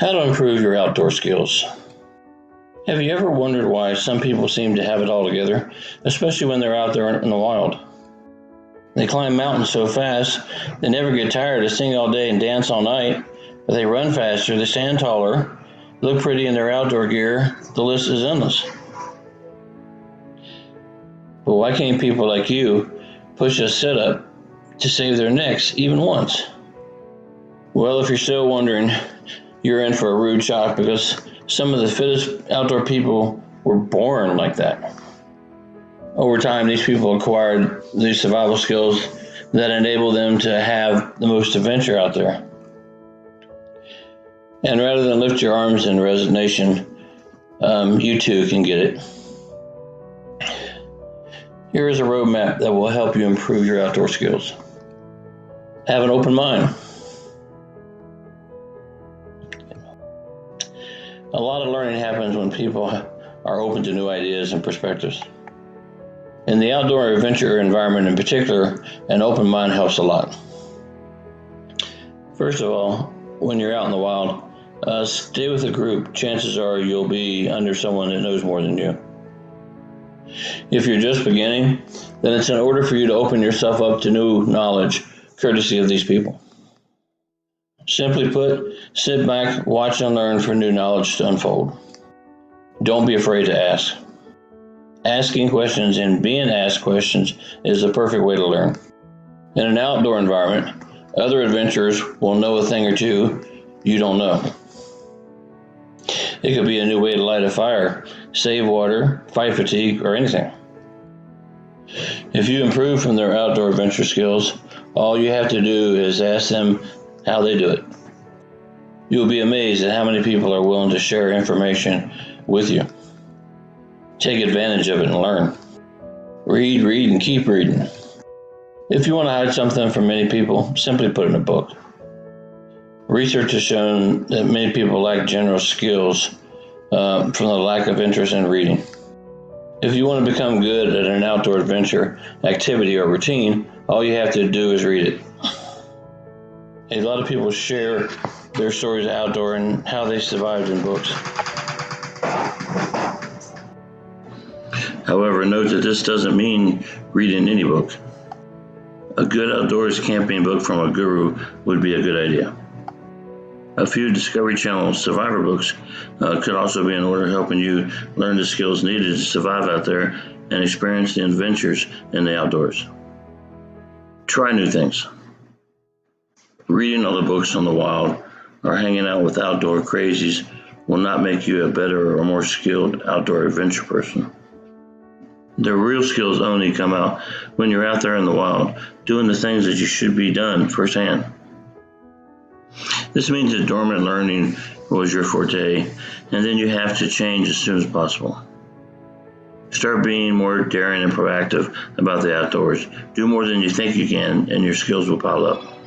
How to improve your outdoor skills. Have you ever wondered why some people seem to have it all together, especially when they're out there in the wild? They climb mountains so fast, they never get tired, they sing all day and dance all night, but they run faster, they stand taller, look pretty in their outdoor gear. The list is endless. But why can't people like you push a sit up to save their necks even once? Well, if you're still wondering, you're in for a rude shock because some of the fittest outdoor people were born like that. Over time, these people acquired these survival skills that enable them to have the most adventure out there. And rather than lift your arms in resignation, um, you too can get it. Here is a roadmap that will help you improve your outdoor skills. Have an open mind. A lot of learning happens when people are open to new ideas and perspectives. In the outdoor adventure environment in particular, an open mind helps a lot. First of all, when you're out in the wild, uh, stay with a group. Chances are you'll be under someone that knows more than you. If you're just beginning, then it's in order for you to open yourself up to new knowledge, courtesy of these people. Simply put, sit back, watch and learn for new knowledge to unfold. Don't be afraid to ask. Asking questions and being asked questions is the perfect way to learn. In an outdoor environment, other adventurers will know a thing or two you don't know. It could be a new way to light a fire, save water, fight fatigue, or anything. If you improve from their outdoor adventure skills, all you have to do is ask them how they do it. You'll be amazed at how many people are willing to share information with you. Take advantage of it and learn. Read, read, and keep reading. If you want to hide something from many people, simply put it in a book. Research has shown that many people lack general skills uh, from the lack of interest in reading. If you want to become good at an outdoor adventure, activity, or routine, all you have to do is read it. A lot of people share their stories outdoor and how they survived in books. However, note that this doesn't mean reading any book. A good outdoors camping book from a guru would be a good idea. A few Discovery Channel survivor books uh, could also be in order helping you learn the skills needed to survive out there and experience the adventures in the outdoors. Try new things. Reading other books on the wild or hanging out with outdoor crazies will not make you a better or more skilled outdoor adventure person. The real skills only come out when you're out there in the wild, doing the things that you should be done firsthand. This means that dormant learning was your forte, and then you have to change as soon as possible. Start being more daring and proactive about the outdoors. Do more than you think you can, and your skills will pile up.